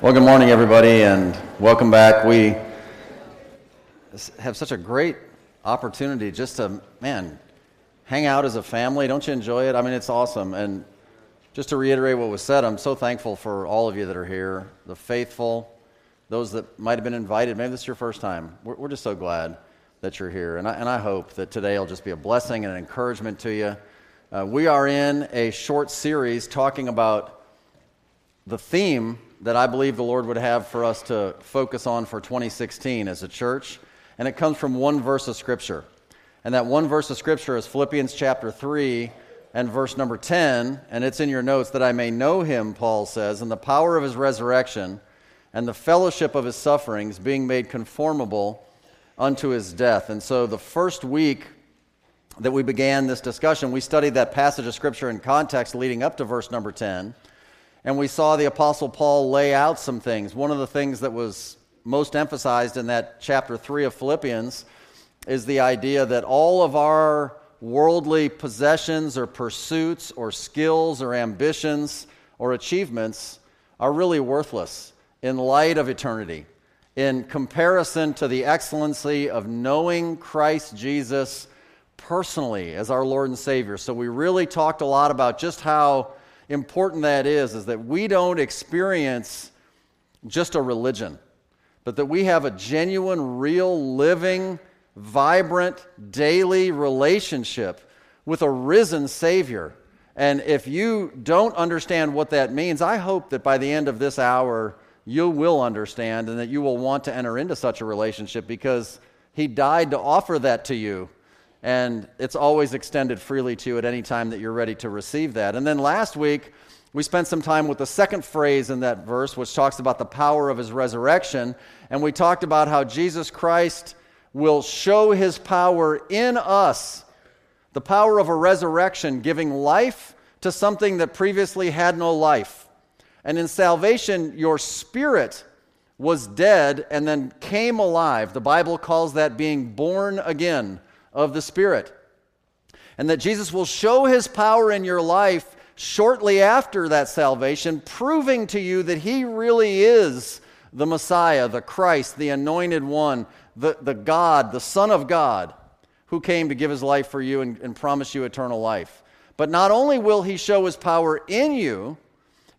Well, good morning, everybody, and welcome back. We have such a great opportunity just to, man, hang out as a family. Don't you enjoy it? I mean, it's awesome. And just to reiterate what was said, I'm so thankful for all of you that are here, the faithful, those that might have been invited. Maybe this is your first time. We're, we're just so glad that you're here. And I, and I hope that today will just be a blessing and an encouragement to you. Uh, we are in a short series talking about the theme that I believe the Lord would have for us to focus on for 2016 as a church. And it comes from one verse of Scripture. And that one verse of Scripture is Philippians chapter 3 and verse number 10. And it's in your notes that I may know him, Paul says, and the power of his resurrection and the fellowship of his sufferings, being made conformable unto his death. And so the first week that we began this discussion, we studied that passage of Scripture in context leading up to verse number 10 and we saw the Apostle Paul lay out some things. One of the things that was most emphasized in that chapter 3 of Philippians is the idea that all of our worldly possessions or pursuits or skills or ambitions or achievements are really worthless in light of eternity, in comparison to the excellency of knowing Christ Jesus personally as our Lord and Savior. So, we really talked a lot about just how important that is, is that we don't experience just a religion, but that we have a genuine, real, living, vibrant, daily relationship with a risen Savior. And if you don't understand what that means, I hope that by the end of this hour, you will understand and that you will want to enter into such a relationship because He died to offer that to you and it's always extended freely to you at any time that you're ready to receive that. And then last week, we spent some time with the second phrase in that verse, which talks about the power of his resurrection. And we talked about how Jesus Christ will show his power in us the power of a resurrection, giving life to something that previously had no life. And in salvation, your spirit was dead and then came alive. The Bible calls that being born again of the Spirit. And that Jesus will show his power in your life shortly after that salvation, proving to you that he really is the Messiah, the Christ, the anointed one, the, the God, the Son of God, who came to give his life for you and, and promise you eternal life. But not only will he show his power in you,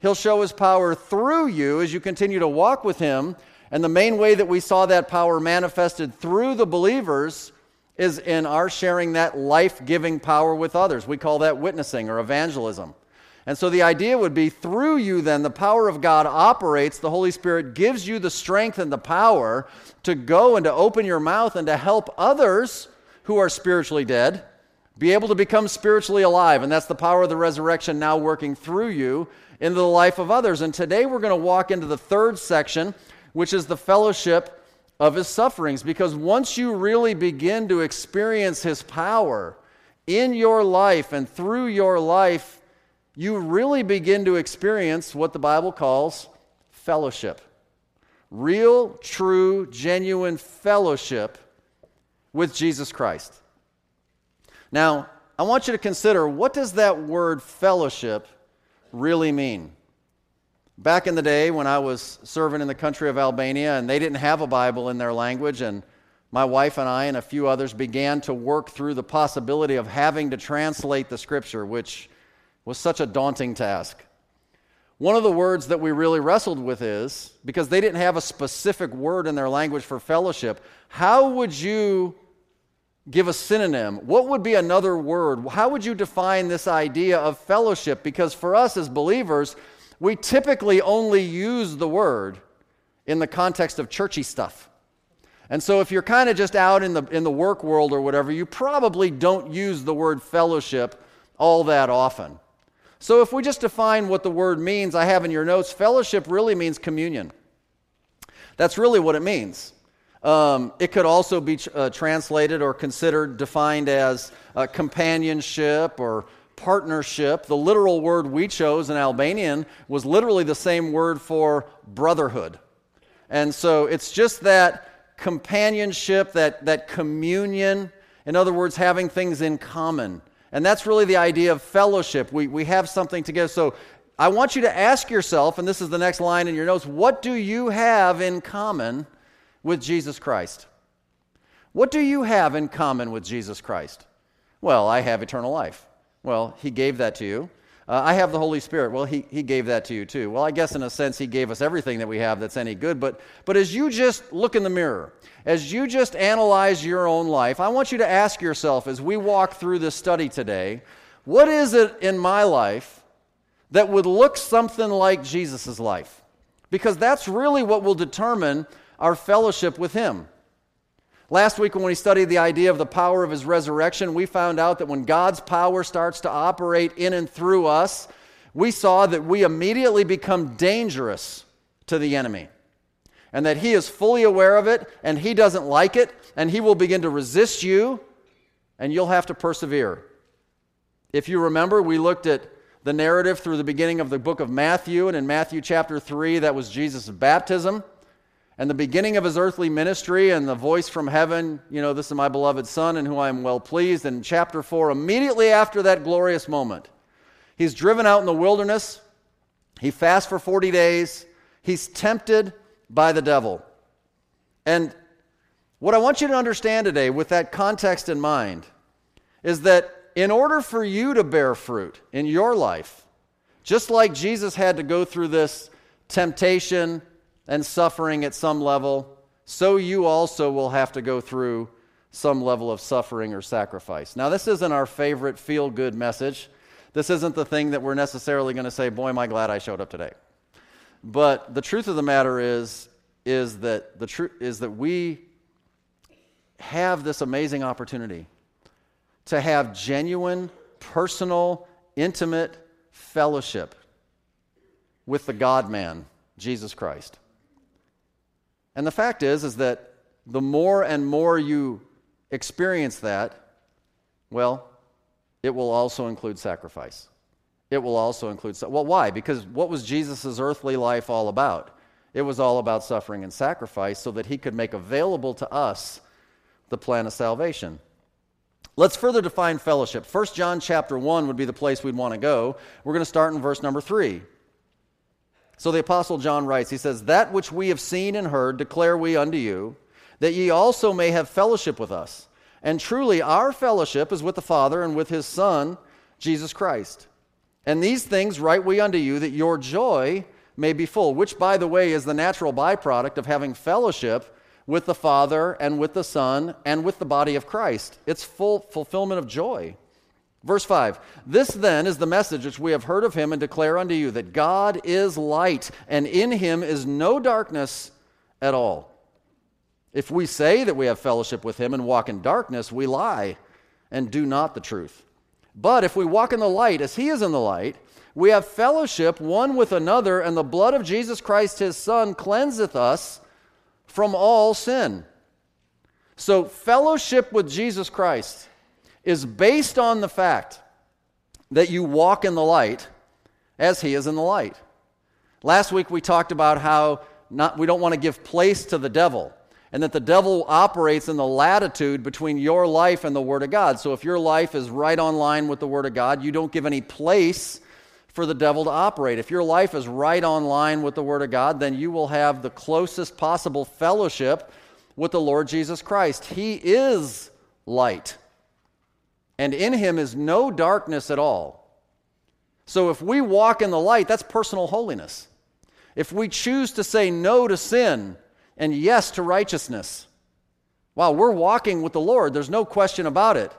he'll show his power through you as you continue to walk with him. And the main way that we saw that power manifested through the believers is in our sharing that life giving power with others. We call that witnessing or evangelism. And so the idea would be through you, then, the power of God operates. The Holy Spirit gives you the strength and the power to go and to open your mouth and to help others who are spiritually dead be able to become spiritually alive. And that's the power of the resurrection now working through you into the life of others. And today we're going to walk into the third section, which is the fellowship of his sufferings. Because once you really begin to experience his power in your life and through your life, you really begin to experience what the Bible calls fellowship. Real, true, genuine fellowship with Jesus Christ. Now, I want you to consider what does that word fellowship really mean? Back in the day when I was serving in the country of Albania and they didn't have a Bible in their language, and my wife and I and a few others began to work through the possibility of having to translate the scripture, which was such a daunting task. One of the words that we really wrestled with is because they didn't have a specific word in their language for fellowship, how would you give a synonym? What would be another word? How would you define this idea of fellowship? Because for us as believers, we typically only use the word in the context of churchy stuff. And so if you're kind of just out in the, in the work world or whatever, you probably don't use the word fellowship all that often. So if we just define what the word means, I have in your notes, fellowship really means communion. That's really what it means. Um, it could also be uh, translated or considered, defined as uh, companionship or partnership. The literal word we chose in Albanian was literally the same word for brotherhood. And so it's just that companionship, that, that communion. In other words, having things in common. And that's really the idea of fellowship. We, we have something together. So I want you to ask yourself, and this is the next line in your notes what do you have in common with Jesus Christ? What do you have in common with Jesus Christ? Well, I have eternal life. Well, He gave that to you. Uh, I have the Holy Spirit. Well, he, he gave that to you too. Well, I guess in a sense, He gave us everything that we have that's any good. But, but as you just look in the mirror, as you just analyze your own life, I want you to ask yourself as we walk through this study today what is it in my life that would look something like Jesus' life? Because that's really what will determine our fellowship with Him. Last week, when we studied the idea of the power of his resurrection, we found out that when God's power starts to operate in and through us, we saw that we immediately become dangerous to the enemy. And that he is fully aware of it, and he doesn't like it, and he will begin to resist you, and you'll have to persevere. If you remember, we looked at the narrative through the beginning of the book of Matthew, and in Matthew chapter 3, that was Jesus' baptism and the beginning of his earthly ministry and the voice from heaven, you know, this is my beloved Son in whom I am well pleased. And chapter 4, immediately after that glorious moment, he's driven out in the wilderness. He fasts for 40 days. He's tempted by the devil. And what I want you to understand today, with that context in mind, is that in order for you to bear fruit in your life, just like Jesus had to go through this temptation, and suffering at some level, so you also will have to go through some level of suffering or sacrifice. Now, this isn't our favorite feel good message. This isn't the thing that we're necessarily going to say, boy, am I glad I showed up today. But the truth of the matter is, is that the truth is that we have this amazing opportunity to have genuine, personal, intimate fellowship with the God man, Jesus Christ. And the fact is is that the more and more you experience that, well, it will also include sacrifice. It will also include well why? Because what was Jesus' earthly life all about? It was all about suffering and sacrifice so that he could make available to us the plan of salvation. Let's further define fellowship. 1 John chapter 1 would be the place we'd want to go. We're going to start in verse number 3. So the Apostle John writes, he says, That which we have seen and heard declare we unto you, that ye also may have fellowship with us. And truly, our fellowship is with the Father and with his Son, Jesus Christ. And these things write we unto you, that your joy may be full, which, by the way, is the natural byproduct of having fellowship with the Father and with the Son and with the body of Christ. It's full fulfillment of joy. Verse 5 This then is the message which we have heard of him and declare unto you that God is light, and in him is no darkness at all. If we say that we have fellowship with him and walk in darkness, we lie and do not the truth. But if we walk in the light as he is in the light, we have fellowship one with another, and the blood of Jesus Christ his Son cleanseth us from all sin. So, fellowship with Jesus Christ is based on the fact that you walk in the light as he is in the light. Last week we talked about how not, we don't want to give place to the devil and that the devil operates in the latitude between your life and the Word of God. So if your life is right on line with the Word of God, you don't give any place for the devil to operate. If your life is right on line with the Word of God, then you will have the closest possible fellowship with the Lord Jesus Christ. He is light and in him is no darkness at all. So if we walk in the light, that's personal holiness. If we choose to say no to sin and yes to righteousness, wow, we're walking with the Lord. There's no question about it.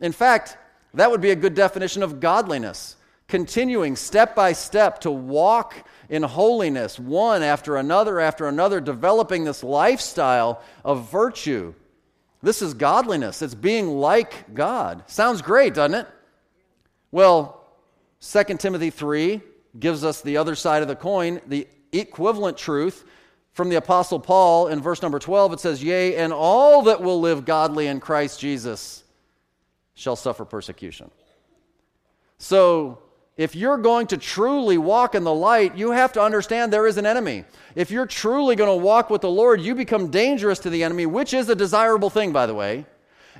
In fact, that would be a good definition of godliness. Continuing step by step to walk in holiness, one after another after another, developing this lifestyle of virtue this is godliness. It's being like God. Sounds great, doesn't it? Well, 2 Timothy 3 gives us the other side of the coin, the equivalent truth from the Apostle Paul in verse number 12. It says, Yea, and all that will live godly in Christ Jesus shall suffer persecution. So, if you're going to truly walk in the light, you have to understand there is an enemy. If you're truly going to walk with the Lord, you become dangerous to the enemy, which is a desirable thing, by the way.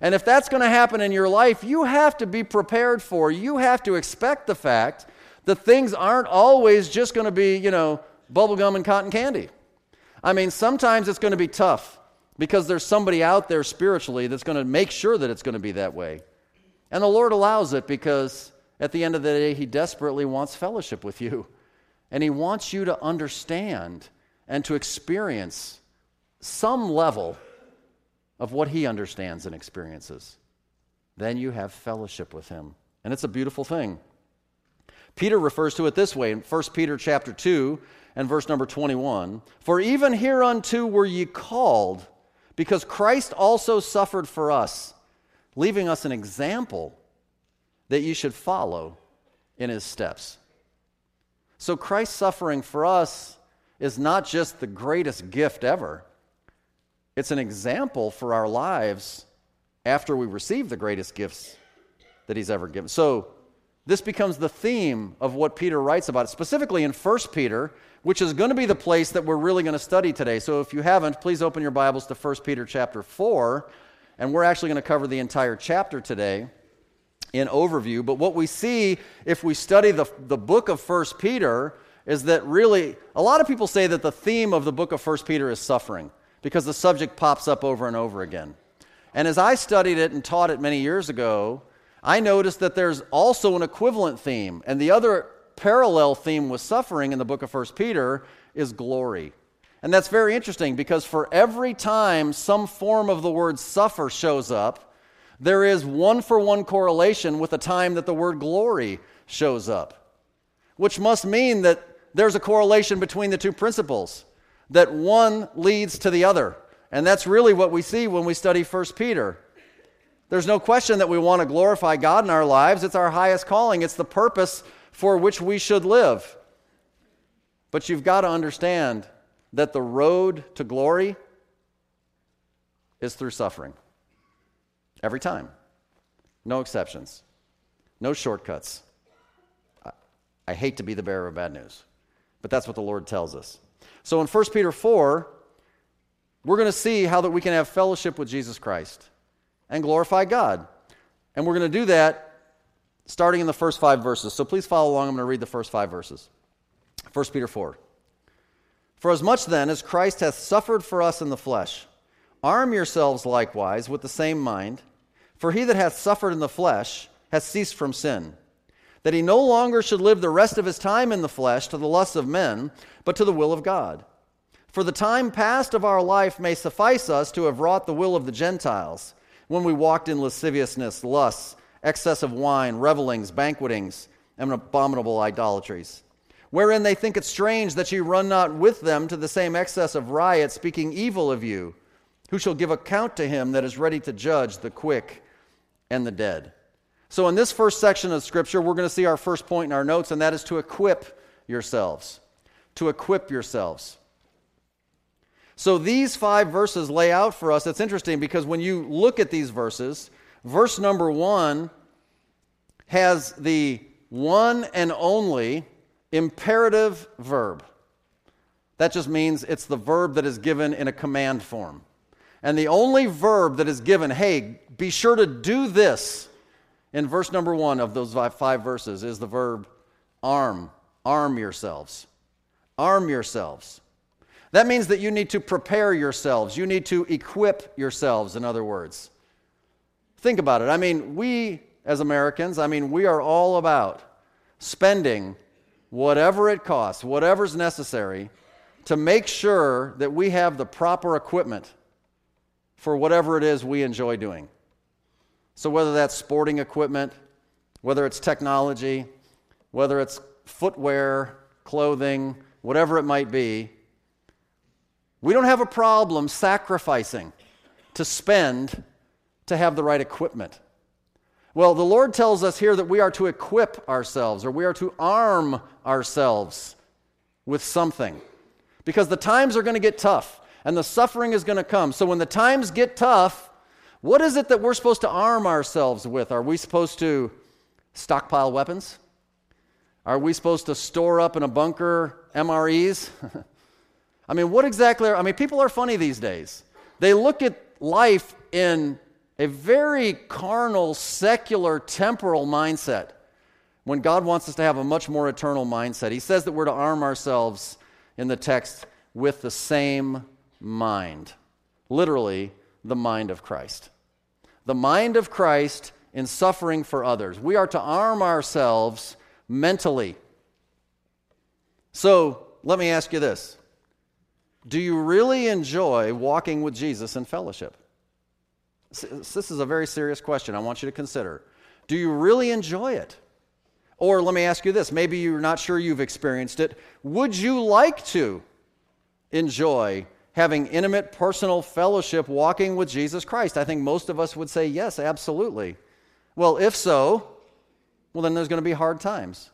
And if that's going to happen in your life, you have to be prepared for, you have to expect the fact that things aren't always just going to be, you know, bubblegum and cotton candy. I mean, sometimes it's going to be tough because there's somebody out there spiritually that's going to make sure that it's going to be that way. And the Lord allows it because at the end of the day, He desperately wants fellowship with you. And He wants you to understand and to experience some level of what He understands and experiences. Then you have fellowship with Him. And it's a beautiful thing. Peter refers to it this way in 1 Peter chapter 2 and verse number 21 For even hereunto were ye called, because Christ also suffered for us, leaving us an example that you should follow in his steps. So Christ's suffering for us is not just the greatest gift ever, it's an example for our lives after we receive the greatest gifts that he's ever given. So this becomes the theme of what Peter writes about, specifically in 1 Peter, which is going to be the place that we're really going to study today. So if you haven't, please open your Bibles to 1 Peter chapter 4, and we're actually going to cover the entire chapter today in overview. But what we see if we study the, the book of First Peter is that really, a lot of people say that the theme of the book of First Peter is suffering because the subject pops up over and over again. And as I studied it and taught it many years ago, I noticed that there's also an equivalent theme. And the other parallel theme with suffering in the book of First Peter is glory. And that's very interesting because for every time some form of the word suffer shows up, there is one for one correlation with the time that the word glory shows up, which must mean that there's a correlation between the two principles, that one leads to the other. And that's really what we see when we study 1 Peter. There's no question that we want to glorify God in our lives. It's our highest calling, it's the purpose for which we should live. But you've got to understand that the road to glory is through suffering. Every time. No exceptions. No shortcuts. I, I hate to be the bearer of bad news, but that's what the Lord tells us. So in 1 Peter 4, we're going to see how that we can have fellowship with Jesus Christ and glorify God. And we're going to do that starting in the first five verses. So please follow along. I'm going to read the first five verses. 1 Peter 4. For as much then as Christ hath suffered for us in the flesh, arm yourselves likewise with the same mind. For he that hath suffered in the flesh hath ceased from sin, that he no longer should live the rest of his time in the flesh to the lusts of men, but to the will of God. For the time past of our life may suffice us to have wrought the will of the Gentiles when we walked in lasciviousness, lusts, excess of wine, revelings, banquetings, and abominable idolatries, wherein they think it strange that ye run not with them to the same excess of riot, speaking evil of you, who shall give account to him that is ready to judge the quick and the dead. So, in this first section of Scripture, we're going to see our first point in our notes, and that is to equip yourselves. To equip yourselves. So these five verses lay out for us. It's interesting because when you look at these verses, verse number one has the one and only imperative verb. That just means it's the verb that is given in a command form. And the only verb that is given, hey, be sure to do this, in verse number one of those five verses is the verb arm. Arm yourselves. Arm yourselves. That means that you need to prepare yourselves. You need to equip yourselves, in other words. Think about it. I mean, we as Americans, I mean, we are all about spending whatever it costs, whatever's necessary, to make sure that we have the proper equipment for whatever it is we enjoy doing. So, whether that's sporting equipment, whether it's technology, whether it's footwear, clothing, whatever it might be, we don't have a problem sacrificing to spend to have the right equipment. Well, the Lord tells us here that we are to equip ourselves or we are to arm ourselves with something because the times are going to get tough and the suffering is going to come. So when the times get tough, what is it that we're supposed to arm ourselves with? Are we supposed to stockpile weapons? Are we supposed to store up in a bunker MREs? I mean, what exactly are, I mean, people are funny these days. They look at life in a very carnal, secular, temporal mindset. when God wants us to have a much more eternal mindset. He says that we're to arm ourselves in the text with the same mind. Literally, the mind of Christ. The mind of Christ in suffering for others. We are to arm ourselves mentally. So, let me ask you this Do you really enjoy walking with Jesus in fellowship? This is a very serious question I want you to consider. Do you really enjoy it? Or let me ask you this maybe you're not sure you've experienced it. Would you like to enjoy having intimate personal fellowship walking with Jesus Christ? I think most of us would say yes, absolutely. Well, if so, well, then there's going to be hard times.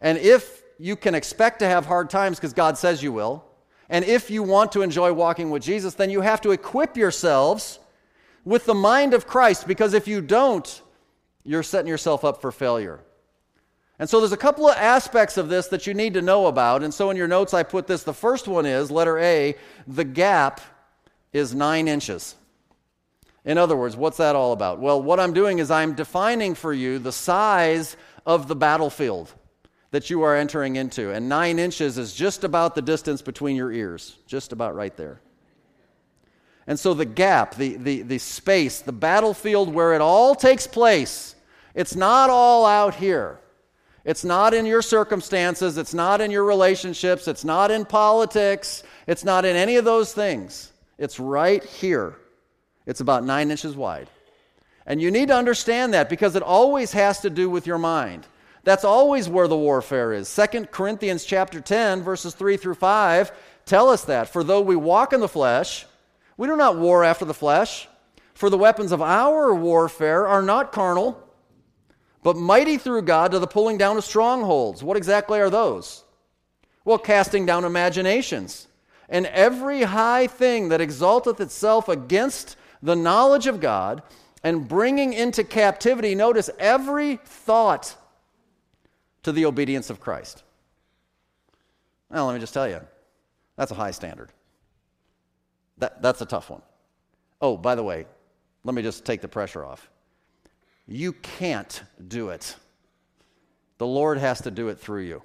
And if you can expect to have hard times because God says you will, and if you want to enjoy walking with Jesus, then you have to equip yourselves with the mind of Christ because if you don't, you're setting yourself up for failure. And so there's a couple of aspects of this that you need to know about. And so in your notes, I put this. The first one is letter A, the gap is nine inches. In other words, what's that all about? Well, what I'm doing is I'm defining for you the size of the battlefield that you are entering into. And nine inches is just about the distance between your ears, just about right there. And so the gap, the, the, the space, the battlefield where it all takes place, it's not all out here. It's not in your circumstances, it's not in your relationships, it's not in politics, it's not in any of those things. It's right here. It's about nine inches wide. And you need to understand that because it always has to do with your mind. That's always where the warfare is. 2 Corinthians chapter 10 verses 3 through 5 tell us that for though we walk in the flesh, we do not war after the flesh, for the weapons of our warfare are not carnal, but mighty through God to the pulling down of strongholds. What exactly are those? Well, casting down imaginations and every high thing that exalteth itself against the knowledge of God, and bringing into captivity, notice, every thought to the obedience of Christ. Well, let me just tell you, that's a high standard. That, that's a tough one. Oh, by the way, let me just take the pressure off. You can't do it. The Lord has to do it through you.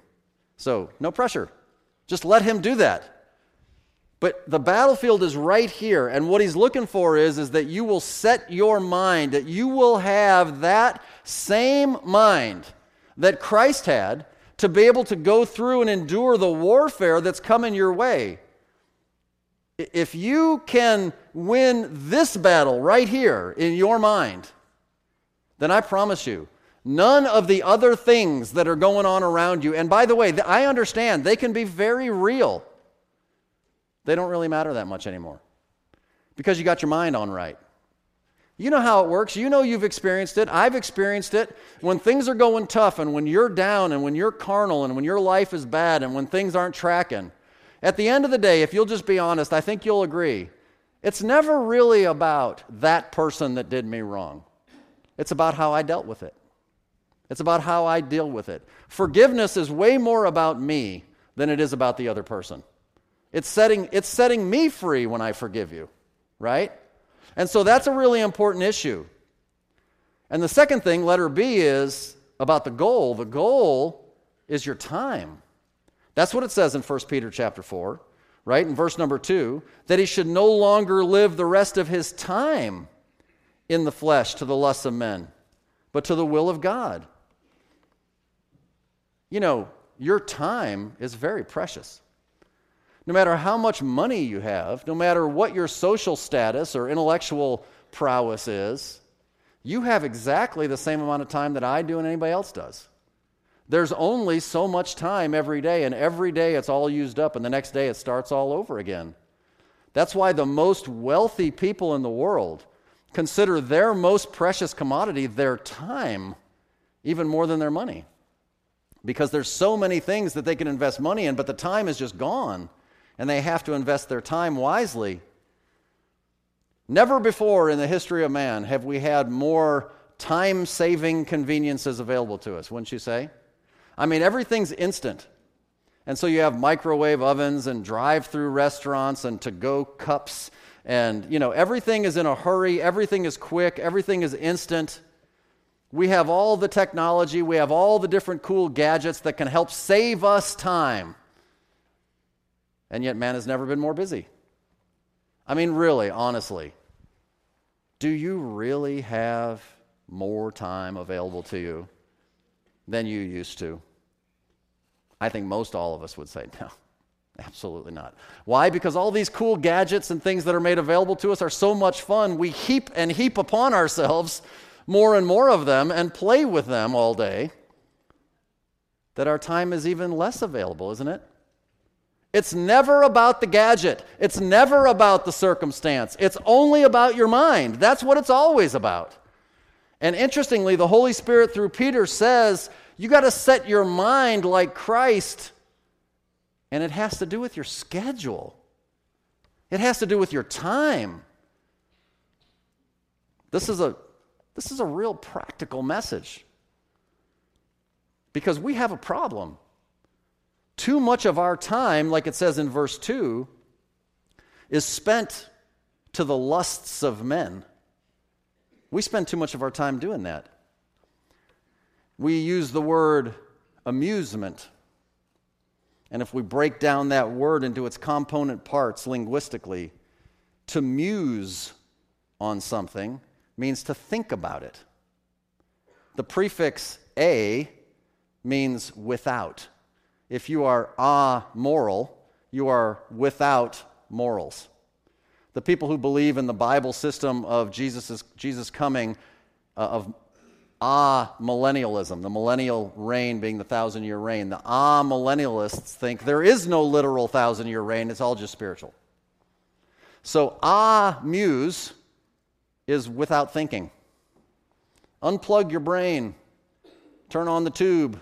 So, no pressure. Just let Him do that. But the battlefield is right here, and what He's looking for is, is that you will set your mind, that you will have that same mind that Christ had to be able to go through and endure the warfare that's coming your way. If you can win this battle right here in your mind, then I promise you, none of the other things that are going on around you, and by the way, I understand they can be very real, they don't really matter that much anymore because you got your mind on right. You know how it works. You know you've experienced it. I've experienced it. When things are going tough and when you're down and when you're carnal and when your life is bad and when things aren't tracking, at the end of the day, if you'll just be honest, I think you'll agree. It's never really about that person that did me wrong. It's about how I dealt with it. It's about how I deal with it. Forgiveness is way more about me than it is about the other person. It's setting, it's setting me free when I forgive you, right? And so that's a really important issue. And the second thing, letter B, is about the goal. The goal is your time. That's what it says in 1 Peter chapter 4, right? In verse number 2, that he should no longer live the rest of his time in the flesh to the lusts of men, but to the will of God. You know, your time is very precious. No matter how much money you have, no matter what your social status or intellectual prowess is, you have exactly the same amount of time that I do and anybody else does. There's only so much time every day, and every day it's all used up, and the next day it starts all over again. That's why the most wealthy people in the world consider their most precious commodity their time even more than their money. Because there's so many things that they can invest money in, but the time is just gone, and they have to invest their time wisely. Never before in the history of man have we had more time saving conveniences available to us, wouldn't you say? I mean, everything's instant. And so you have microwave ovens and drive through restaurants and to go cups. And, you know, everything is in a hurry, everything is quick, everything is instant. We have all the technology, we have all the different cool gadgets that can help save us time. And yet, man has never been more busy. I mean, really, honestly, do you really have more time available to you than you used to? I think most all of us would say no. Absolutely not. Why? Because all these cool gadgets and things that are made available to us are so much fun. We heap and heap upon ourselves more and more of them and play with them all day that our time is even less available, isn't it? It's never about the gadget. It's never about the circumstance. It's only about your mind. That's what it's always about. And interestingly, the Holy Spirit through Peter says, you got to set your mind like Christ. And it has to do with your schedule, it has to do with your time. This is a, this is a real practical message because we have a problem too much of our time, like it says in verse 2, is spent to the lusts of men. We spend too much of our time doing that. We use the word amusement. And if we break down that word into its component parts linguistically, to muse on something means to think about it. The prefix a means without if you are amoral, you are without morals. The people who believe in the Bible system of Jesus' Jesus coming, uh, of amillennialism, the millennial reign being the thousand year reign, the ah millennialists think there is no literal thousand year reign, it's all just spiritual. So, ah muse is without thinking. Unplug your brain, turn on the tube,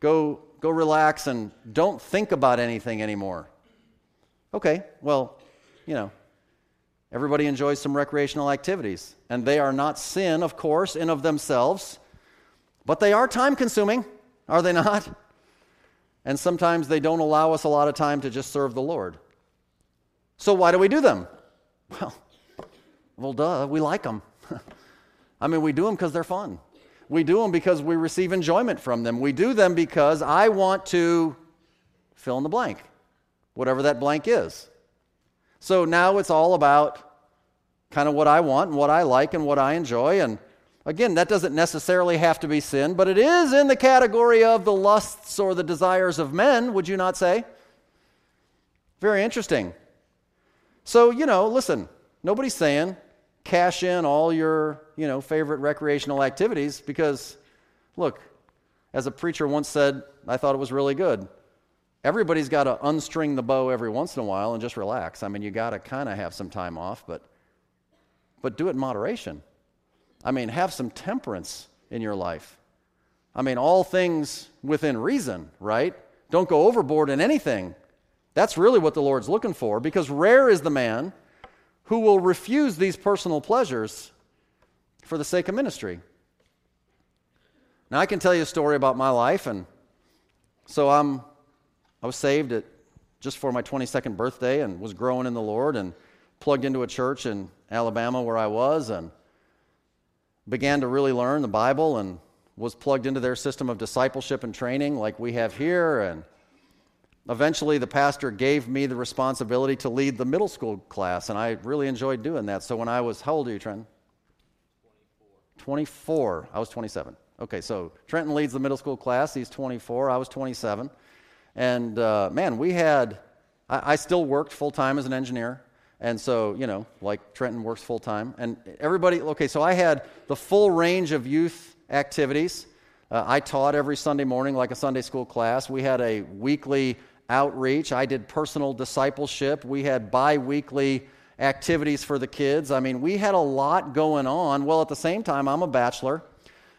go go relax and don't think about anything anymore. Okay, well, you know, everybody enjoys some recreational activities, and they are not sin, of course, in of themselves, but they are time consuming, are they not? And sometimes they don't allow us a lot of time to just serve the Lord. So why do we do them? Well, well, duh, we like them. I mean, we do them because they're fun. We do them because we receive enjoyment from them. We do them because I want to fill in the blank, whatever that blank is. So now it's all about kind of what I want and what I like and what I enjoy. And again, that doesn't necessarily have to be sin, but it is in the category of the lusts or the desires of men, would you not say? Very interesting. So, you know, listen, nobody's saying cash in all your, you know, favorite recreational activities because look, as a preacher once said, I thought it was really good. Everybody's got to unstring the bow every once in a while and just relax. I mean, you got to kind of have some time off, but but do it in moderation. I mean, have some temperance in your life. I mean, all things within reason, right? Don't go overboard in anything. That's really what the Lord's looking for because rare is the man who will refuse these personal pleasures for the sake of ministry. Now, I can tell you a story about my life, and so I'm, I was saved at just for my 22nd birthday and was growing in the Lord and plugged into a church in Alabama where I was and began to really learn the Bible and was plugged into their system of discipleship and training like we have here and Eventually, the pastor gave me the responsibility to lead the middle school class, and I really enjoyed doing that. So when I was, how old are you, Trent? 24. 24. I was 27. Okay, so Trenton leads the middle school class. He's 24. I was 27. And uh, man, we had, I, I still worked full time as an engineer. And so, you know, like Trenton works full time. And everybody, okay, so I had the full range of youth activities. Uh, I taught every Sunday morning like a Sunday school class. We had a weekly outreach. I did personal discipleship. We had bi weekly activities for the kids. I mean, we had a lot going on. Well, at the same time, I'm a bachelor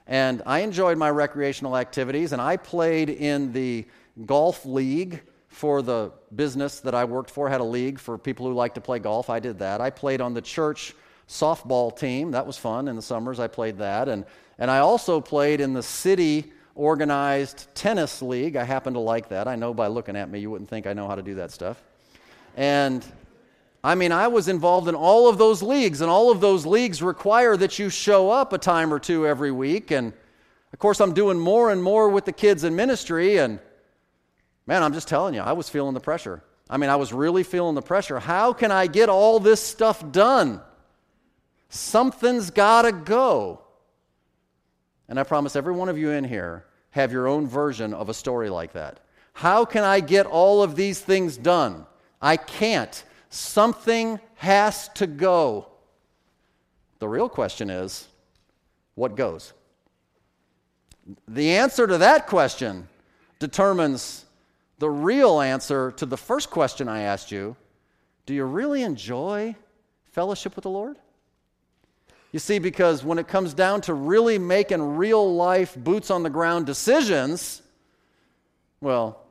and I enjoyed my recreational activities and I played in the golf league for the business that I worked for, had a league for people who like to play golf. I did that. I played on the church softball team. That was fun in the summers. I played that. And, and I also played in the city organized tennis league. I happen to like that. I know by looking at me, you wouldn't think I know how to do that stuff. And I mean, I was involved in all of those leagues, and all of those leagues require that you show up a time or two every week. And of course, I'm doing more and more with the kids in ministry. And man, I'm just telling you, I was feeling the pressure. I mean, I was really feeling the pressure. How can I get all this stuff done? Something's got to go. And I promise every one of you in here have your own version of a story like that. How can I get all of these things done? I can't. Something has to go. The real question is what goes? The answer to that question determines the real answer to the first question I asked you Do you really enjoy fellowship with the Lord? You see, because when it comes down to really making real life, boots on the ground decisions, well,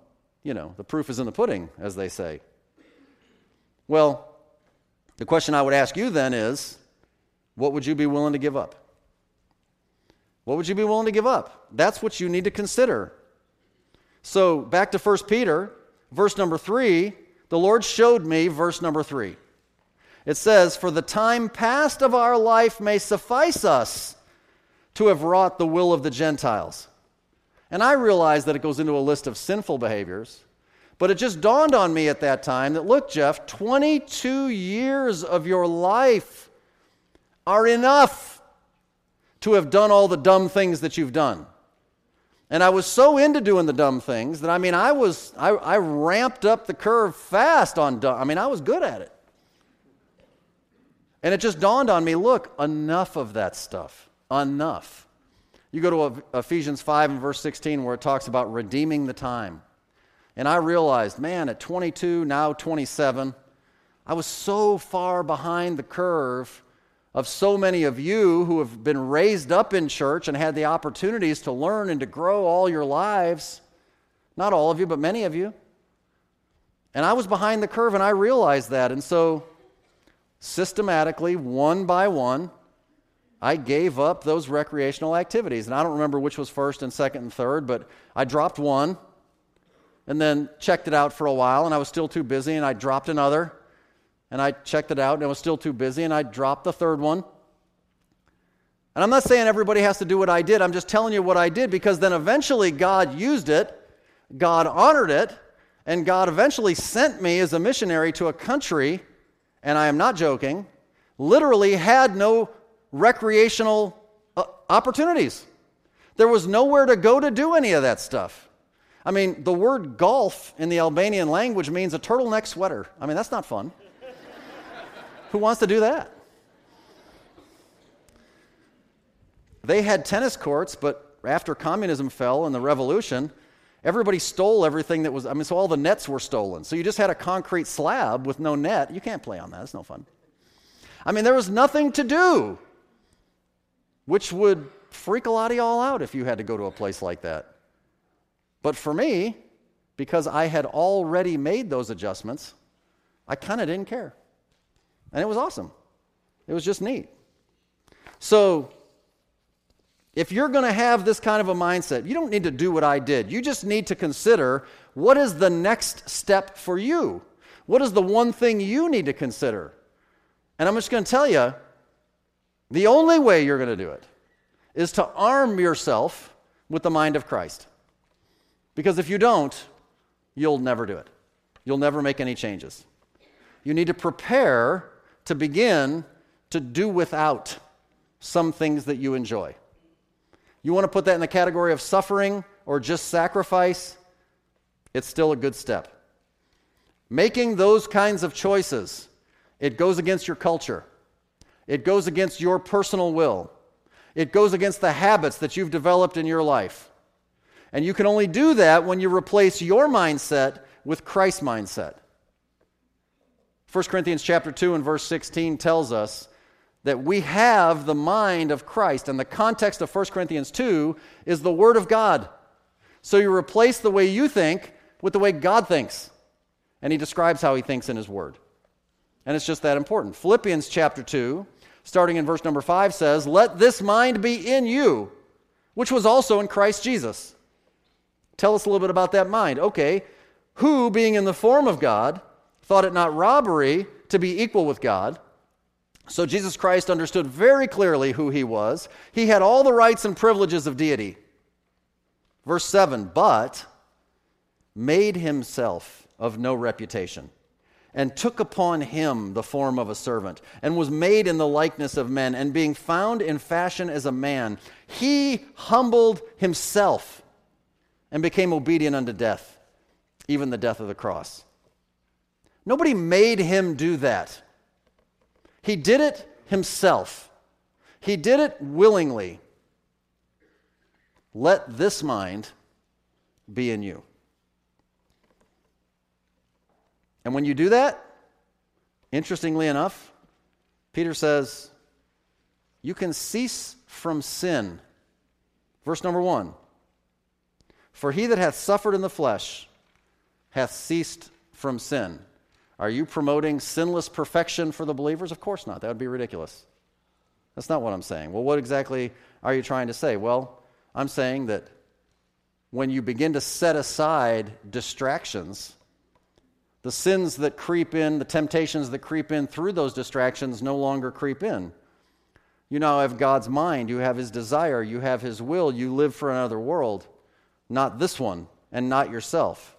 you know, the proof is in the pudding, as they say. Well, the question I would ask you then is what would you be willing to give up? What would you be willing to give up? That's what you need to consider. So, back to 1 Peter, verse number 3, the Lord showed me verse number 3. It says, For the time past of our life may suffice us to have wrought the will of the Gentiles. And I realize that it goes into a list of sinful behaviors, but it just dawned on me at that time that, look, Jeff, 22 years of your life are enough to have done all the dumb things that you've done. And I was so into doing the dumb things that I mean, I was, I, I ramped up the curve fast on dumb. I mean, I was good at it. And it just dawned on me look, enough of that stuff. Enough. You go to Ephesians 5 and verse 16 where it talks about redeeming the time. And I realized, man, at 22, now 27, I was so far behind the curve of so many of you who have been raised up in church and had the opportunities to learn and to grow all your lives. Not all of you, but many of you. And I was behind the curve and I realized that. And so systematically, one by one, I gave up those recreational activities. And I don't remember which was first and second and third, but I dropped one and then checked it out for a while, and I was still too busy, and I dropped another. And I checked it out, and I was still too busy, and I dropped the third one. And I'm not saying everybody has to do what I did, I'm just telling you what I did because then eventually God used it, God honored it, and God eventually sent me as a missionary to a country and I am not joking, literally had no recreational uh, opportunities. There was nowhere to go to do any of that stuff. I mean, the word golf in the Albanian language means a turtleneck sweater. I mean, that's not fun. Who wants to do that? They had tennis courts, but after communism fell and the revolution, Everybody stole everything that was, I mean, so all the nets were stolen. So you just had a concrete slab with no net. You can't play on that, it's no fun. I mean, there was nothing to do, which would freak a lot of y'all out if you had to go to a place like that. But for me, because I had already made those adjustments, I kind of didn't care. And it was awesome. It was just neat. So if you're going to have this kind of a mindset, you don't need to do what I did. You just need to consider what is the next step for you? What is the one thing you need to consider? And I'm just going to tell you the only way you're going to do it is to arm yourself with the mind of Christ. Because if you don't, you'll never do it. You'll never make any changes. You need to prepare to begin to do without some things that you enjoy. You want to put that in the category of suffering or just sacrifice? It's still a good step. Making those kinds of choices, it goes against your culture. It goes against your personal will. It goes against the habits that you've developed in your life. And you can only do that when you replace your mindset with Christ's mindset. 1 Corinthians chapter 2 and verse 16 tells us that we have the mind of Christ. And the context of 1 Corinthians 2 is the Word of God. So you replace the way you think with the way God thinks. And he describes how he thinks in his Word. And it's just that important. Philippians chapter 2, starting in verse number 5, says, Let this mind be in you, which was also in Christ Jesus. Tell us a little bit about that mind. Okay, who, being in the form of God, thought it not robbery to be equal with God. So Jesus Christ understood very clearly who he was. He had all the rights and privileges of deity. Verse 7 But made himself of no reputation and took upon him the form of a servant, and was made in the likeness of men, and being found in fashion as a man, he humbled himself and became obedient unto death, even the death of the cross. Nobody made him do that. He did it himself. He did it willingly. Let this mind be in you. And when you do that, interestingly enough, Peter says, you can cease from sin. Verse number one For he that hath suffered in the flesh hath ceased from sin. Are you promoting sinless perfection for the believers? Of course not. That would be ridiculous. That's not what I'm saying. Well, what exactly are you trying to say? Well, I'm saying that when you begin to set aside distractions, the sins that creep in, the temptations that creep in through those distractions no longer creep in. You now have God's mind, you have His desire, you have His will, you live for another world, not this one, and not yourself.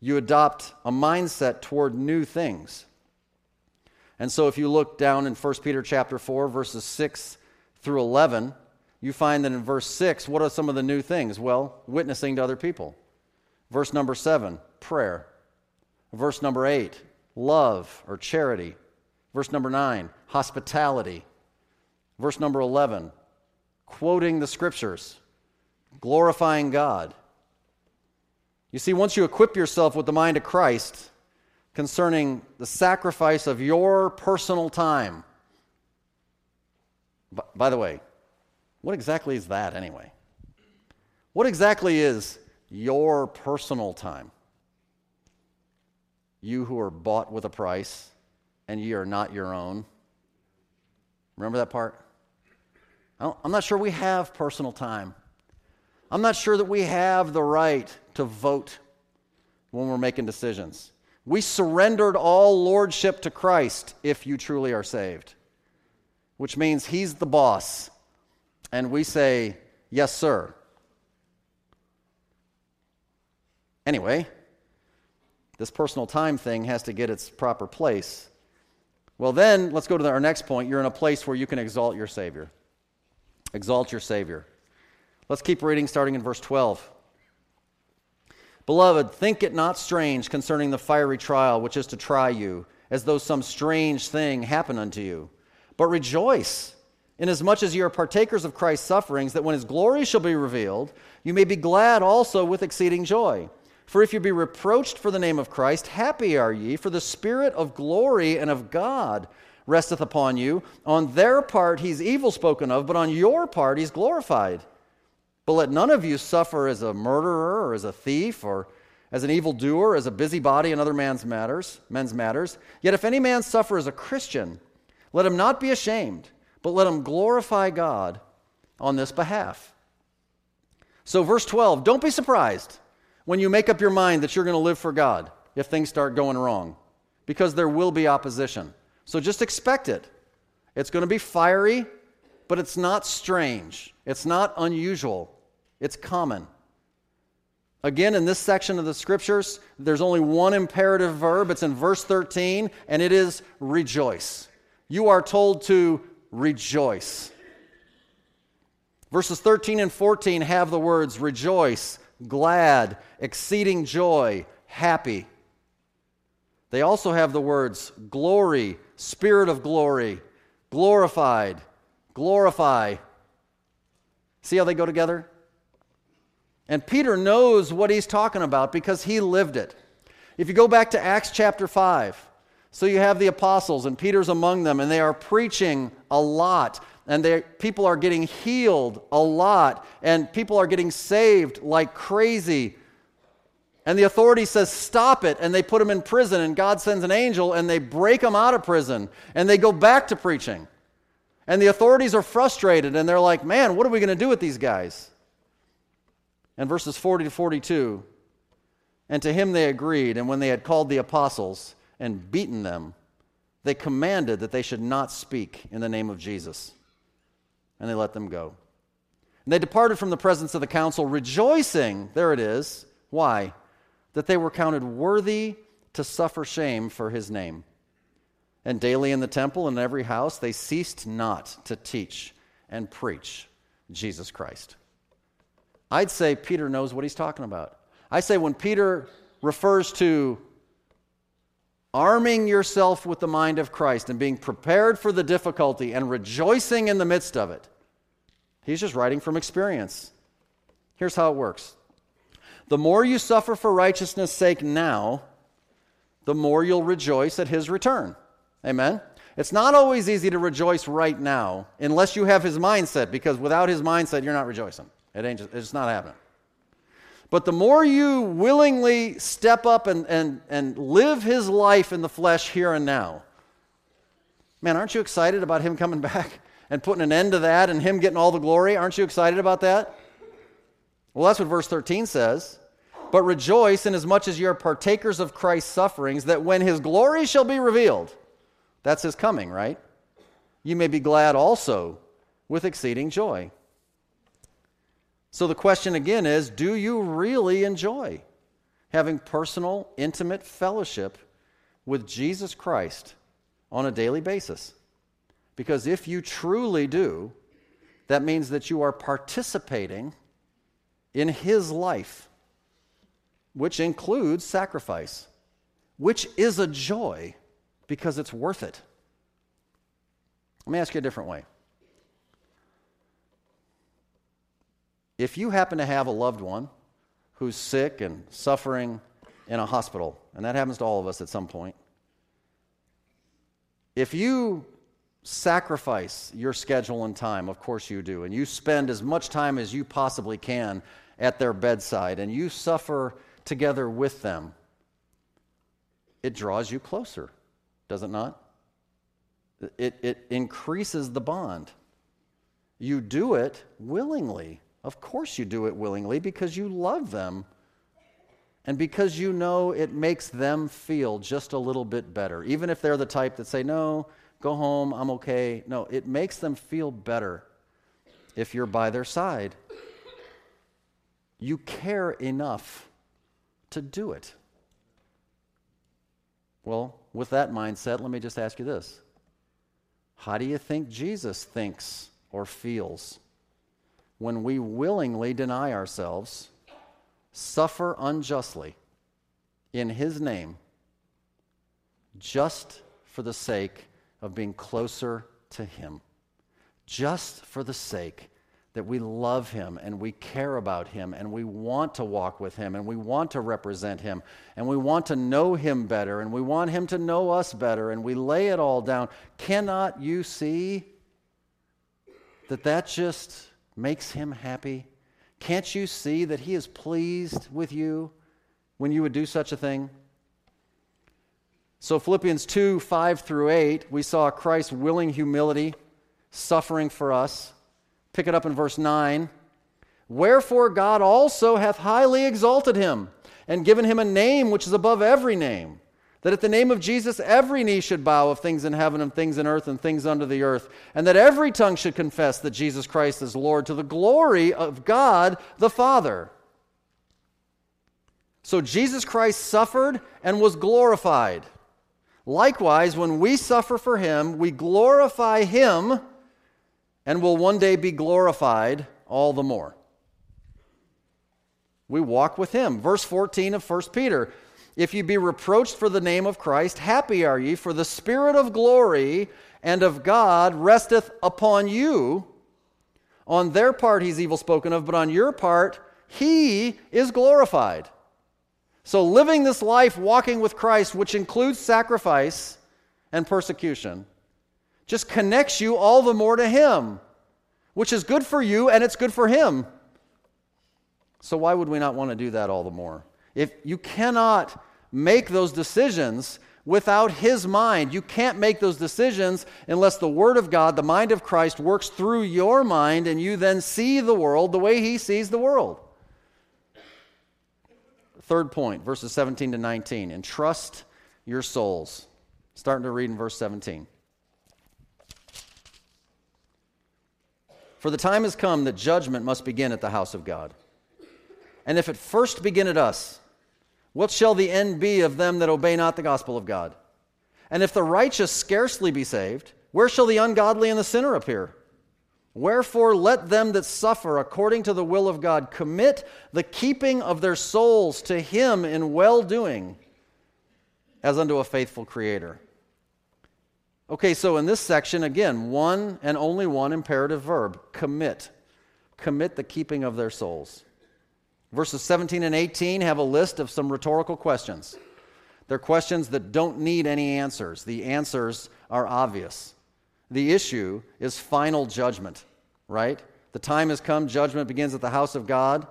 You adopt a mindset toward new things. And so if you look down in 1 Peter chapter 4 verses 6 through 11, you find that in verse 6, what are some of the new things? Well, witnessing to other people. Verse number 7, prayer. Verse number eight, love or charity. Verse number nine, hospitality. Verse number 11, quoting the scriptures, glorifying God. You see, once you equip yourself with the mind of Christ concerning the sacrifice of your personal time, by the way, what exactly is that anyway? What exactly is your personal time? you who are bought with a price, and ye are not your own. Remember that part? I'm not sure we have personal time. I'm not sure that we have the right to vote when we're making decisions. We surrendered all lordship to Christ if you truly are saved, which means He's the boss. And we say, Yes, sir. Anyway, this personal time thing has to get its proper place. Well, then, let's go to our next point. You're in a place where you can exalt your Savior. Exalt your Savior. Let's keep reading, starting in verse 12. Beloved, think it not strange concerning the fiery trial which is to try you, as though some strange thing happened unto you. But rejoice, inasmuch as ye are partakers of Christ's sufferings, that when his glory shall be revealed, you may be glad also with exceeding joy. For if you be reproached for the name of Christ, happy are ye, for the Spirit of glory and of God resteth upon you. On their part he's evil spoken of, but on your part he's glorified. But let none of you suffer as a murderer or as a thief or as an evildoer, as a busybody in other man's matters, men's matters. Yet if any man suffer as a Christian, let him not be ashamed, but let him glorify God on this behalf. So, verse 12, don't be surprised when you make up your mind that you're going to live for God if things start going wrong, because there will be opposition. So just expect it. It's going to be fiery, but it's not strange. It's not unusual. It's common. Again, in this section of the scriptures, there's only one imperative verb. It's in verse 13, and it is rejoice. You are told to rejoice. Verses 13 and 14 have the words rejoice, glad, exceeding joy, happy. They also have the words glory, spirit of glory, glorified, glorify. See how they go together? And Peter knows what he's talking about because he lived it. If you go back to Acts chapter 5, so you have the apostles, and Peter's among them, and they are preaching a lot and people are getting healed a lot, and people are getting saved like crazy. And the authority says, Stop it. And they put them in prison, and God sends an angel, and they break them out of prison, and they go back to preaching. And the authorities are frustrated, and they're like, Man, what are we going to do with these guys? And verses 40 to 42 And to him they agreed, and when they had called the apostles and beaten them, they commanded that they should not speak in the name of Jesus. And they let them go. And they departed from the presence of the council, rejoicing. There it is. Why? That they were counted worthy to suffer shame for his name. And daily in the temple and in every house, they ceased not to teach and preach Jesus Christ. I'd say Peter knows what he's talking about. I say when Peter refers to arming yourself with the mind of Christ and being prepared for the difficulty and rejoicing in the midst of it, he's just writing from experience. Here's how it works the more you suffer for righteousness' sake now, the more you'll rejoice at his return. Amen? It's not always easy to rejoice right now unless you have his mindset, because without his mindset, you're not rejoicing. It ain't it's not happening. But the more you willingly step up and, and, and live his life in the flesh here and now, man, aren't you excited about him coming back and putting an end to that and him getting all the glory? Aren't you excited about that? Well, that's what verse 13 says. But rejoice inasmuch as you are partakers of Christ's sufferings, that when his glory shall be revealed, that's his coming, right? You may be glad also with exceeding joy. So the question again is do you really enjoy having personal, intimate fellowship with Jesus Christ on a daily basis? Because if you truly do, that means that you are participating in His life, which includes sacrifice, which is a joy because it's worth it. Let me ask you a different way. If you happen to have a loved one who's sick and suffering in a hospital, and that happens to all of us at some point, if you sacrifice your schedule and time, of course you do, and you spend as much time as you possibly can at their bedside, and you suffer together with them, it draws you closer, does it not? It, it increases the bond. You do it willingly. Of course, you do it willingly because you love them and because you know it makes them feel just a little bit better. Even if they're the type that say, No, go home, I'm okay. No, it makes them feel better if you're by their side. You care enough to do it. Well, with that mindset, let me just ask you this How do you think Jesus thinks or feels? When we willingly deny ourselves, suffer unjustly in His name, just for the sake of being closer to Him, just for the sake that we love Him and we care about Him and we want to walk with Him and we want to represent Him and we want to know Him better and we want Him to know us better and we lay it all down. Cannot you see that that just makes him happy? Can't you see that he is pleased with you when you would do such a thing? So, Philippians 2 5 through 8, we saw Christ's willing humility, suffering for us. Pick it up in verse 9. Wherefore God also hath highly exalted him, and given him a name which is above every name that at the name of Jesus, every knee should bow of things in heaven and things in earth and things under the earth, and that every tongue should confess that Jesus Christ is Lord to the glory of God the Father. So Jesus Christ suffered and was glorified. Likewise, when we suffer for him, we glorify him and will one day be glorified all the more. We walk with him. Verse 14 of 1 Peter. If you be reproached for the name of Christ, happy are ye, for the Spirit of glory and of God resteth upon you. On their part, he's evil spoken of, but on your part, he is glorified. So, living this life walking with Christ, which includes sacrifice and persecution, just connects you all the more to him, which is good for you and it's good for him. So, why would we not want to do that all the more? If you cannot make those decisions without His mind. You can't make those decisions unless the Word of God, the mind of Christ, works through your mind and you then see the world the way He sees the world. Third point, verses 17 to 19. Entrust your souls. starting to read in verse 17. For the time has come that judgment must begin at the house of God. And if it first begin at us, what shall the end be of them that obey not the gospel of God? And if the righteous scarcely be saved, where shall the ungodly and the sinner appear? Wherefore, let them that suffer according to the will of God commit the keeping of their souls to Him in well doing, as unto a faithful Creator. Okay, so in this section, again, one and only one imperative verb commit. Commit the keeping of their souls. Verses 17 and 18 have a list of some rhetorical questions. They're questions that don't need any answers. The answers are obvious. The issue is final judgment, right? The time has come, judgment begins at the house of God.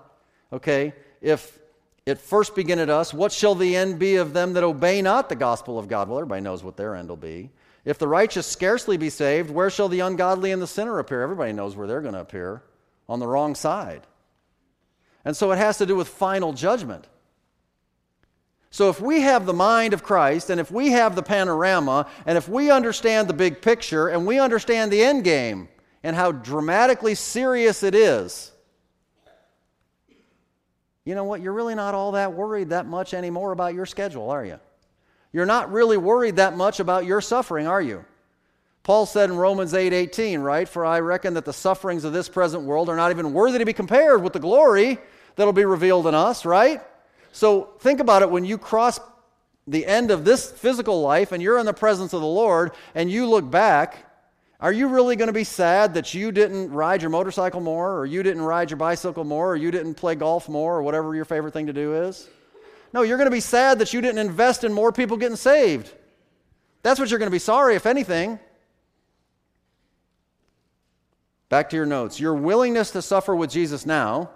Okay? If it first begin at us, what shall the end be of them that obey not the gospel of God? Well, everybody knows what their end will be. If the righteous scarcely be saved, where shall the ungodly and the sinner appear? Everybody knows where they're going to appear on the wrong side. And so it has to do with final judgment. So, if we have the mind of Christ, and if we have the panorama, and if we understand the big picture, and we understand the end game, and how dramatically serious it is, you know what? You're really not all that worried that much anymore about your schedule, are you? You're not really worried that much about your suffering, are you? Paul said in Romans 8 18, right? For I reckon that the sufferings of this present world are not even worthy to be compared with the glory that'll be revealed in us, right? So think about it when you cross the end of this physical life and you're in the presence of the Lord and you look back, are you really going to be sad that you didn't ride your motorcycle more or you didn't ride your bicycle more or you didn't play golf more or whatever your favorite thing to do is? No, you're going to be sad that you didn't invest in more people getting saved. That's what you're going to be sorry, if anything. Back to your notes. Your willingness to suffer with Jesus now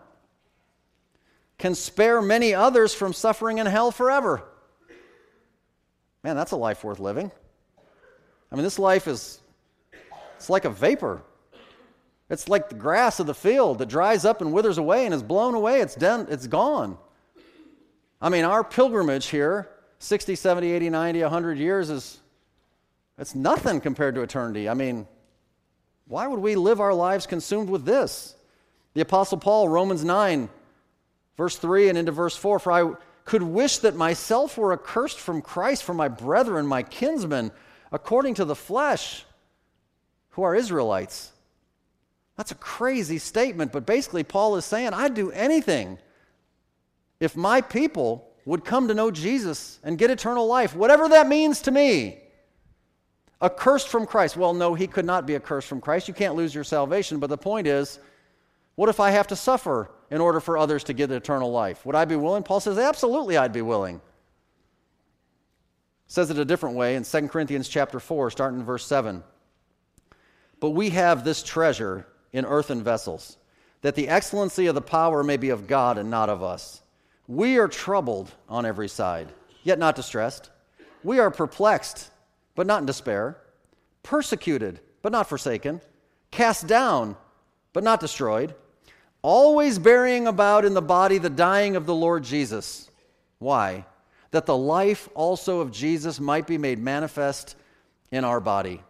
can spare many others from suffering in hell forever. Man, that's a life worth living. I mean, this life is it's like a vapor. It's like the grass of the field that dries up and withers away and is blown away. It's done, it's gone. I mean, our pilgrimage here, 60, 70, 80, 90, 100 years is it's nothing compared to eternity. I mean, why would we live our lives consumed with this? The apostle Paul, Romans 9, Verse 3 and into verse 4 For I could wish that myself were accursed from Christ for my brethren, my kinsmen, according to the flesh, who are Israelites. That's a crazy statement, but basically, Paul is saying, I'd do anything if my people would come to know Jesus and get eternal life, whatever that means to me. Accursed from Christ. Well, no, he could not be accursed from Christ. You can't lose your salvation, but the point is, what if I have to suffer in order for others to get eternal life. Would I be willing? Paul says, absolutely, I'd be willing. Says it a different way in 2 Corinthians chapter 4, starting in verse 7. But we have this treasure in earthen vessels, that the excellency of the power may be of God and not of us. We are troubled on every side, yet not distressed. We are perplexed, but not in despair, persecuted, but not forsaken, cast down, but not destroyed always bearing about in the body the dying of the Lord Jesus. Why? That the life also of Jesus might be made manifest in our body.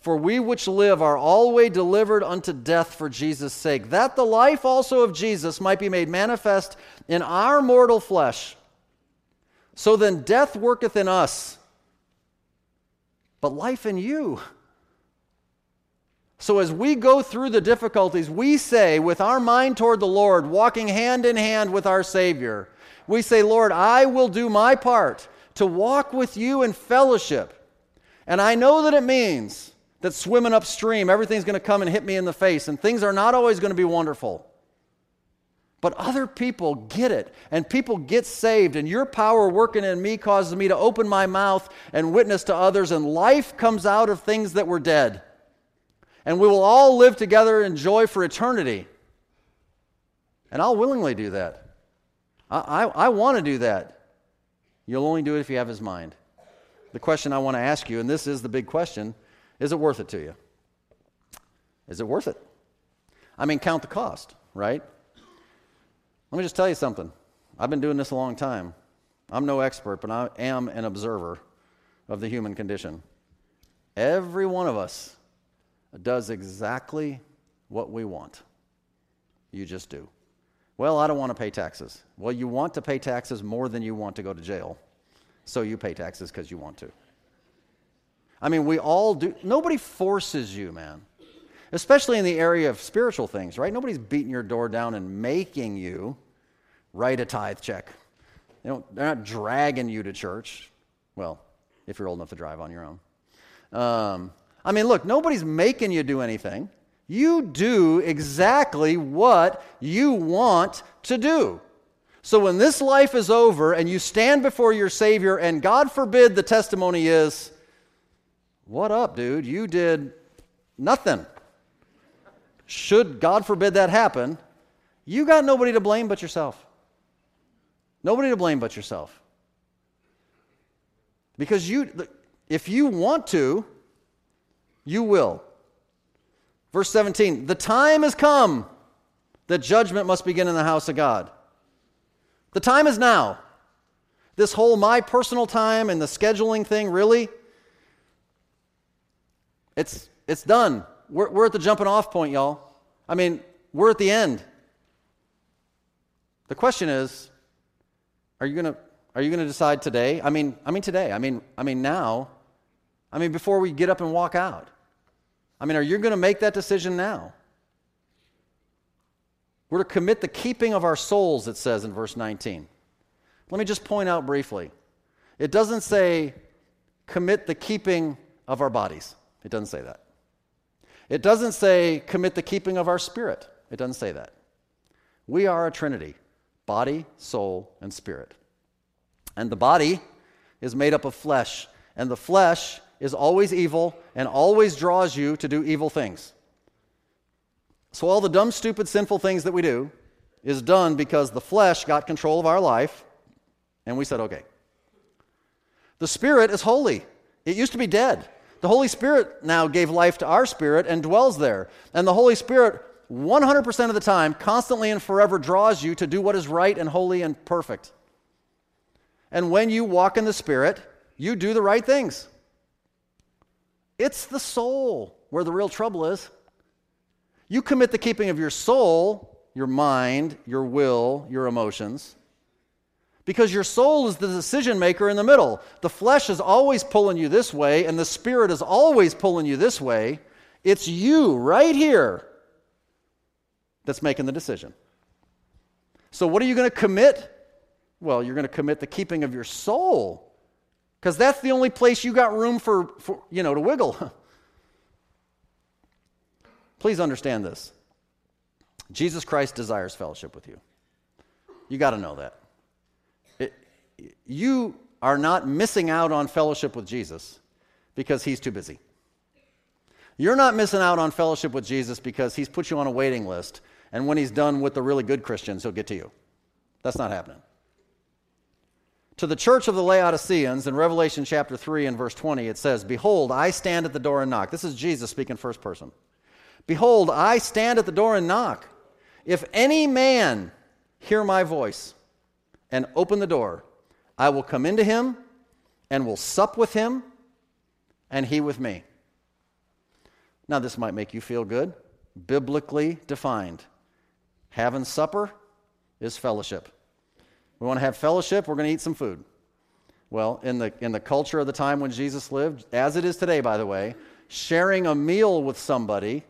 For we which live are always delivered unto death for Jesus' sake, that the life also of Jesus might be made manifest in our mortal flesh. So then death worketh in us, but life in you. So, as we go through the difficulties, we say, with our mind toward the Lord, walking hand in hand with our Savior, we say, Lord, I will do my part to walk with you in fellowship. And I know that it means that swimming upstream, everything's going to come and hit me in the face, and things are not always going to be wonderful. But other people get it, and people get saved, and your power working in me causes me to open my mouth and witness to others, and life comes out of things that were dead and we will all live together in joy for eternity. And I'll willingly do that. I, I, I want to do that. You'll only do it if you have His mind. The question I want to ask you, and this is the big question is it worth it to you? Is it worth it? I mean, count the cost, right? Let me just tell you something. I've been doing this a long time. I'm no expert, but I am an observer of the human condition. Every one of us does exactly what we want. You just do. Well, I don't want to pay taxes. Well, you want to pay taxes more than you want to go to jail. So you pay taxes because you want to. I mean, we all do. Nobody forces you, man. Especially in the area of spiritual things, right? Nobody's beating your door down and making you write a tithe check. They don't, they're not dragging you to church. Well, if you're old enough to drive on your own. Um, I mean, look, nobody's making you do anything. You do exactly what you want to do. So when this life is over and you stand before your Savior, and God forbid the testimony is, What up, dude? You did nothing. Should God forbid that happen, you got nobody to blame but yourself. Nobody to blame but yourself. Because you, if you want to, you will. Verse 17 The time has come that judgment must begin in the house of God. The time is now. This whole my personal time and the scheduling thing, really, it's, it's done. We're, we're at the jumping off point, y'all. I mean, we're at the end. The question is, are you to are you to decide today? I mean, I mean today. I mean, I mean now. I mean before we get up and walk out. I mean, are you going to make that decision now? We're to commit the keeping of our souls, it says in verse 19. Let me just point out briefly. It doesn't say commit the keeping of our bodies. It doesn't say that. It doesn't say commit the keeping of our spirit. It doesn't say that. We are a trinity body, soul, and spirit. And the body is made up of flesh, and the flesh is always evil and always draws you to do evil things. So, all the dumb, stupid, sinful things that we do is done because the flesh got control of our life, and we said, okay. The Spirit is holy, it used to be dead. The Holy Spirit now gave life to our spirit and dwells there. And the Holy Spirit, 100% of the time, constantly and forever draws you to do what is right and holy and perfect. And when you walk in the Spirit, you do the right things. It's the soul where the real trouble is. You commit the keeping of your soul, your mind, your will, your emotions, because your soul is the decision maker in the middle. The flesh is always pulling you this way, and the spirit is always pulling you this way. It's you right here that's making the decision. So, what are you going to commit? Well, you're going to commit the keeping of your soul because that's the only place you got room for, for you know, to wiggle. Please understand this. Jesus Christ desires fellowship with you. You got to know that. It, you are not missing out on fellowship with Jesus because he's too busy. You're not missing out on fellowship with Jesus because he's put you on a waiting list, and when he's done with the really good Christians, he'll get to you. That's not happening to the church of the Laodiceans in Revelation chapter 3 and verse 20, it says, Behold, I stand at the door and knock. This is Jesus speaking first person. Behold, I stand at the door and knock. If any man hear my voice and open the door, I will come into him and will sup with him and he with me. Now, this might make you feel good. Biblically defined. Having supper is fellowship. We want to have fellowship, we're going to eat some food. Well, in the, in the culture of the time when Jesus lived, as it is today, by the way, sharing a meal with somebody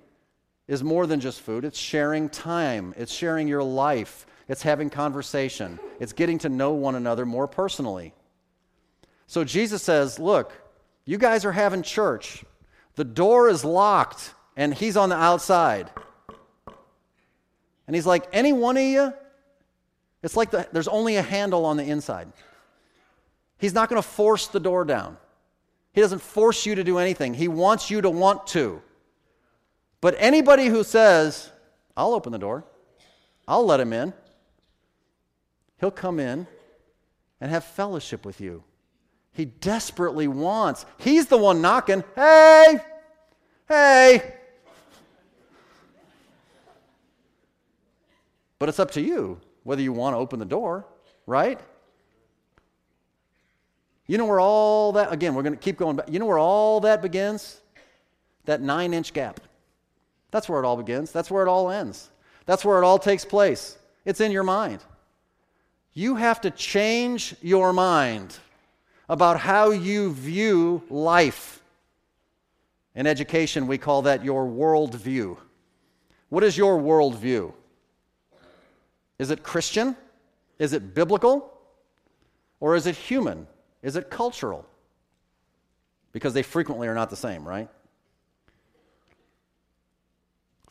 is more than just food. It's sharing time, it's sharing your life, it's having conversation, it's getting to know one another more personally. So Jesus says, Look, you guys are having church. The door is locked, and he's on the outside. And he's like, Any one of you it's like the, there's only a handle on the inside. He's not going to force the door down. He doesn't force you to do anything. He wants you to want to. But anybody who says, I'll open the door, I'll let him in, he'll come in and have fellowship with you. He desperately wants. He's the one knocking. Hey, hey. But it's up to you whether you want to open the door, right? You know where all that, again, we're going to keep going back. You know where all that begins? That nine inch gap. That's where it all begins. That's where it all ends. That's where it all takes place. It's in your mind. You have to change your mind about how you view life. In education, we call that your worldview. What is your worldview? Is it Christian? Is it biblical? Or is it human? Is it cultural? Because they frequently are not the same, right?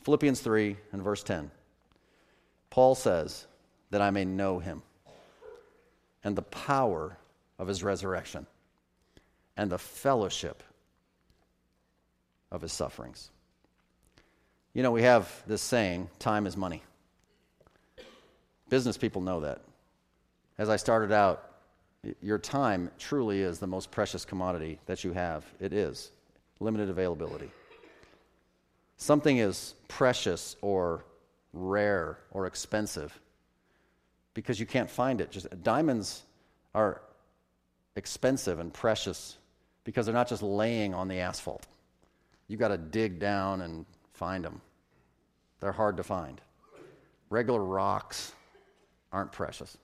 Philippians 3 and verse 10. Paul says that I may know him and the power of his resurrection and the fellowship of his sufferings. You know, we have this saying time is money. Business people know that. As I started out, your time truly is the most precious commodity that you have. It is limited availability. Something is precious or rare or expensive because you can't find it. Just diamonds are expensive and precious because they're not just laying on the asphalt. You've got to dig down and find them. They're hard to find. Regular rocks aren't precious.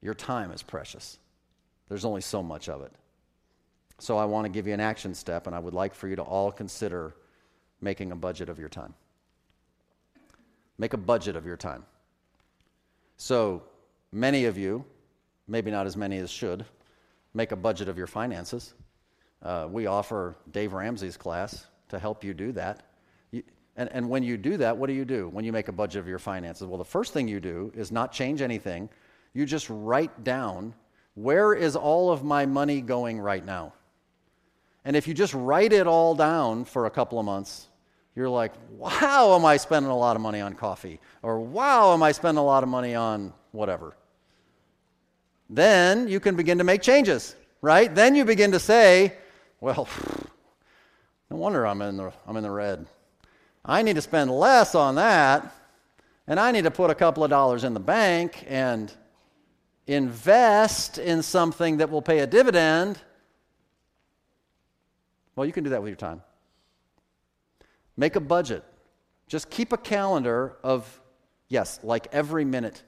Your time is precious. There's only so much of it. So I want to give you an action step, and I would like for you to all consider making a budget of your time. Make a budget of your time. So many of you, maybe not as many as should, make a budget of your finances. Uh, we offer Dave Ramsey's class to help you do that. And, and when you do that, what do you do when you make a budget of your finances? Well, the first thing you do is not change anything. You just write down where is all of my money going right now? And if you just write it all down for a couple of months, you're like, wow, am I spending a lot of money on coffee? Or wow, am I spending a lot of money on whatever? Then you can begin to make changes, right? Then you begin to say, well, no wonder I'm in the, I'm in the red. I need to spend less on that, and I need to put a couple of dollars in the bank and invest in something that will pay a dividend. Well, you can do that with your time. Make a budget. Just keep a calendar of, yes, like every minute.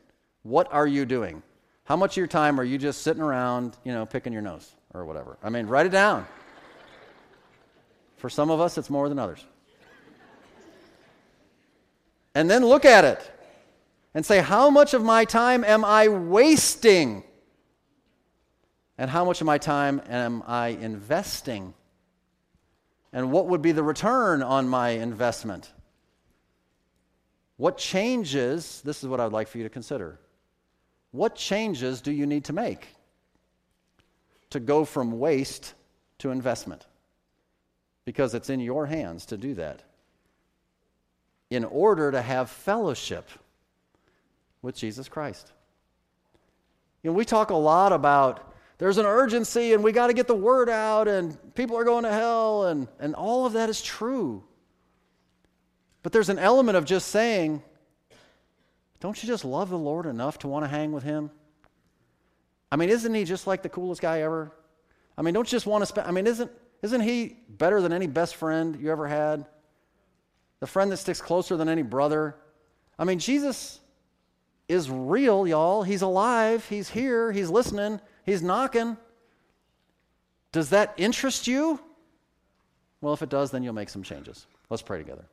What are you doing? How much of your time are you just sitting around, you know, picking your nose or whatever? I mean, write it down. For some of us, it's more than others. And then look at it and say, how much of my time am I wasting? And how much of my time am I investing? And what would be the return on my investment? What changes, this is what I would like for you to consider. What changes do you need to make to go from waste to investment? Because it's in your hands to do that. In order to have fellowship with Jesus Christ. You know, we talk a lot about there's an urgency and we got to get the word out and people are going to hell and, and all of that is true. But there's an element of just saying, don't you just love the Lord enough to want to hang with him? I mean, isn't he just like the coolest guy ever? I mean, don't you just want to spend, I mean, isn't, isn't he better than any best friend you ever had? The friend that sticks closer than any brother? I mean, Jesus is real, y'all. He's alive. He's here. He's listening. He's knocking. Does that interest you? Well, if it does, then you'll make some changes. Let's pray together.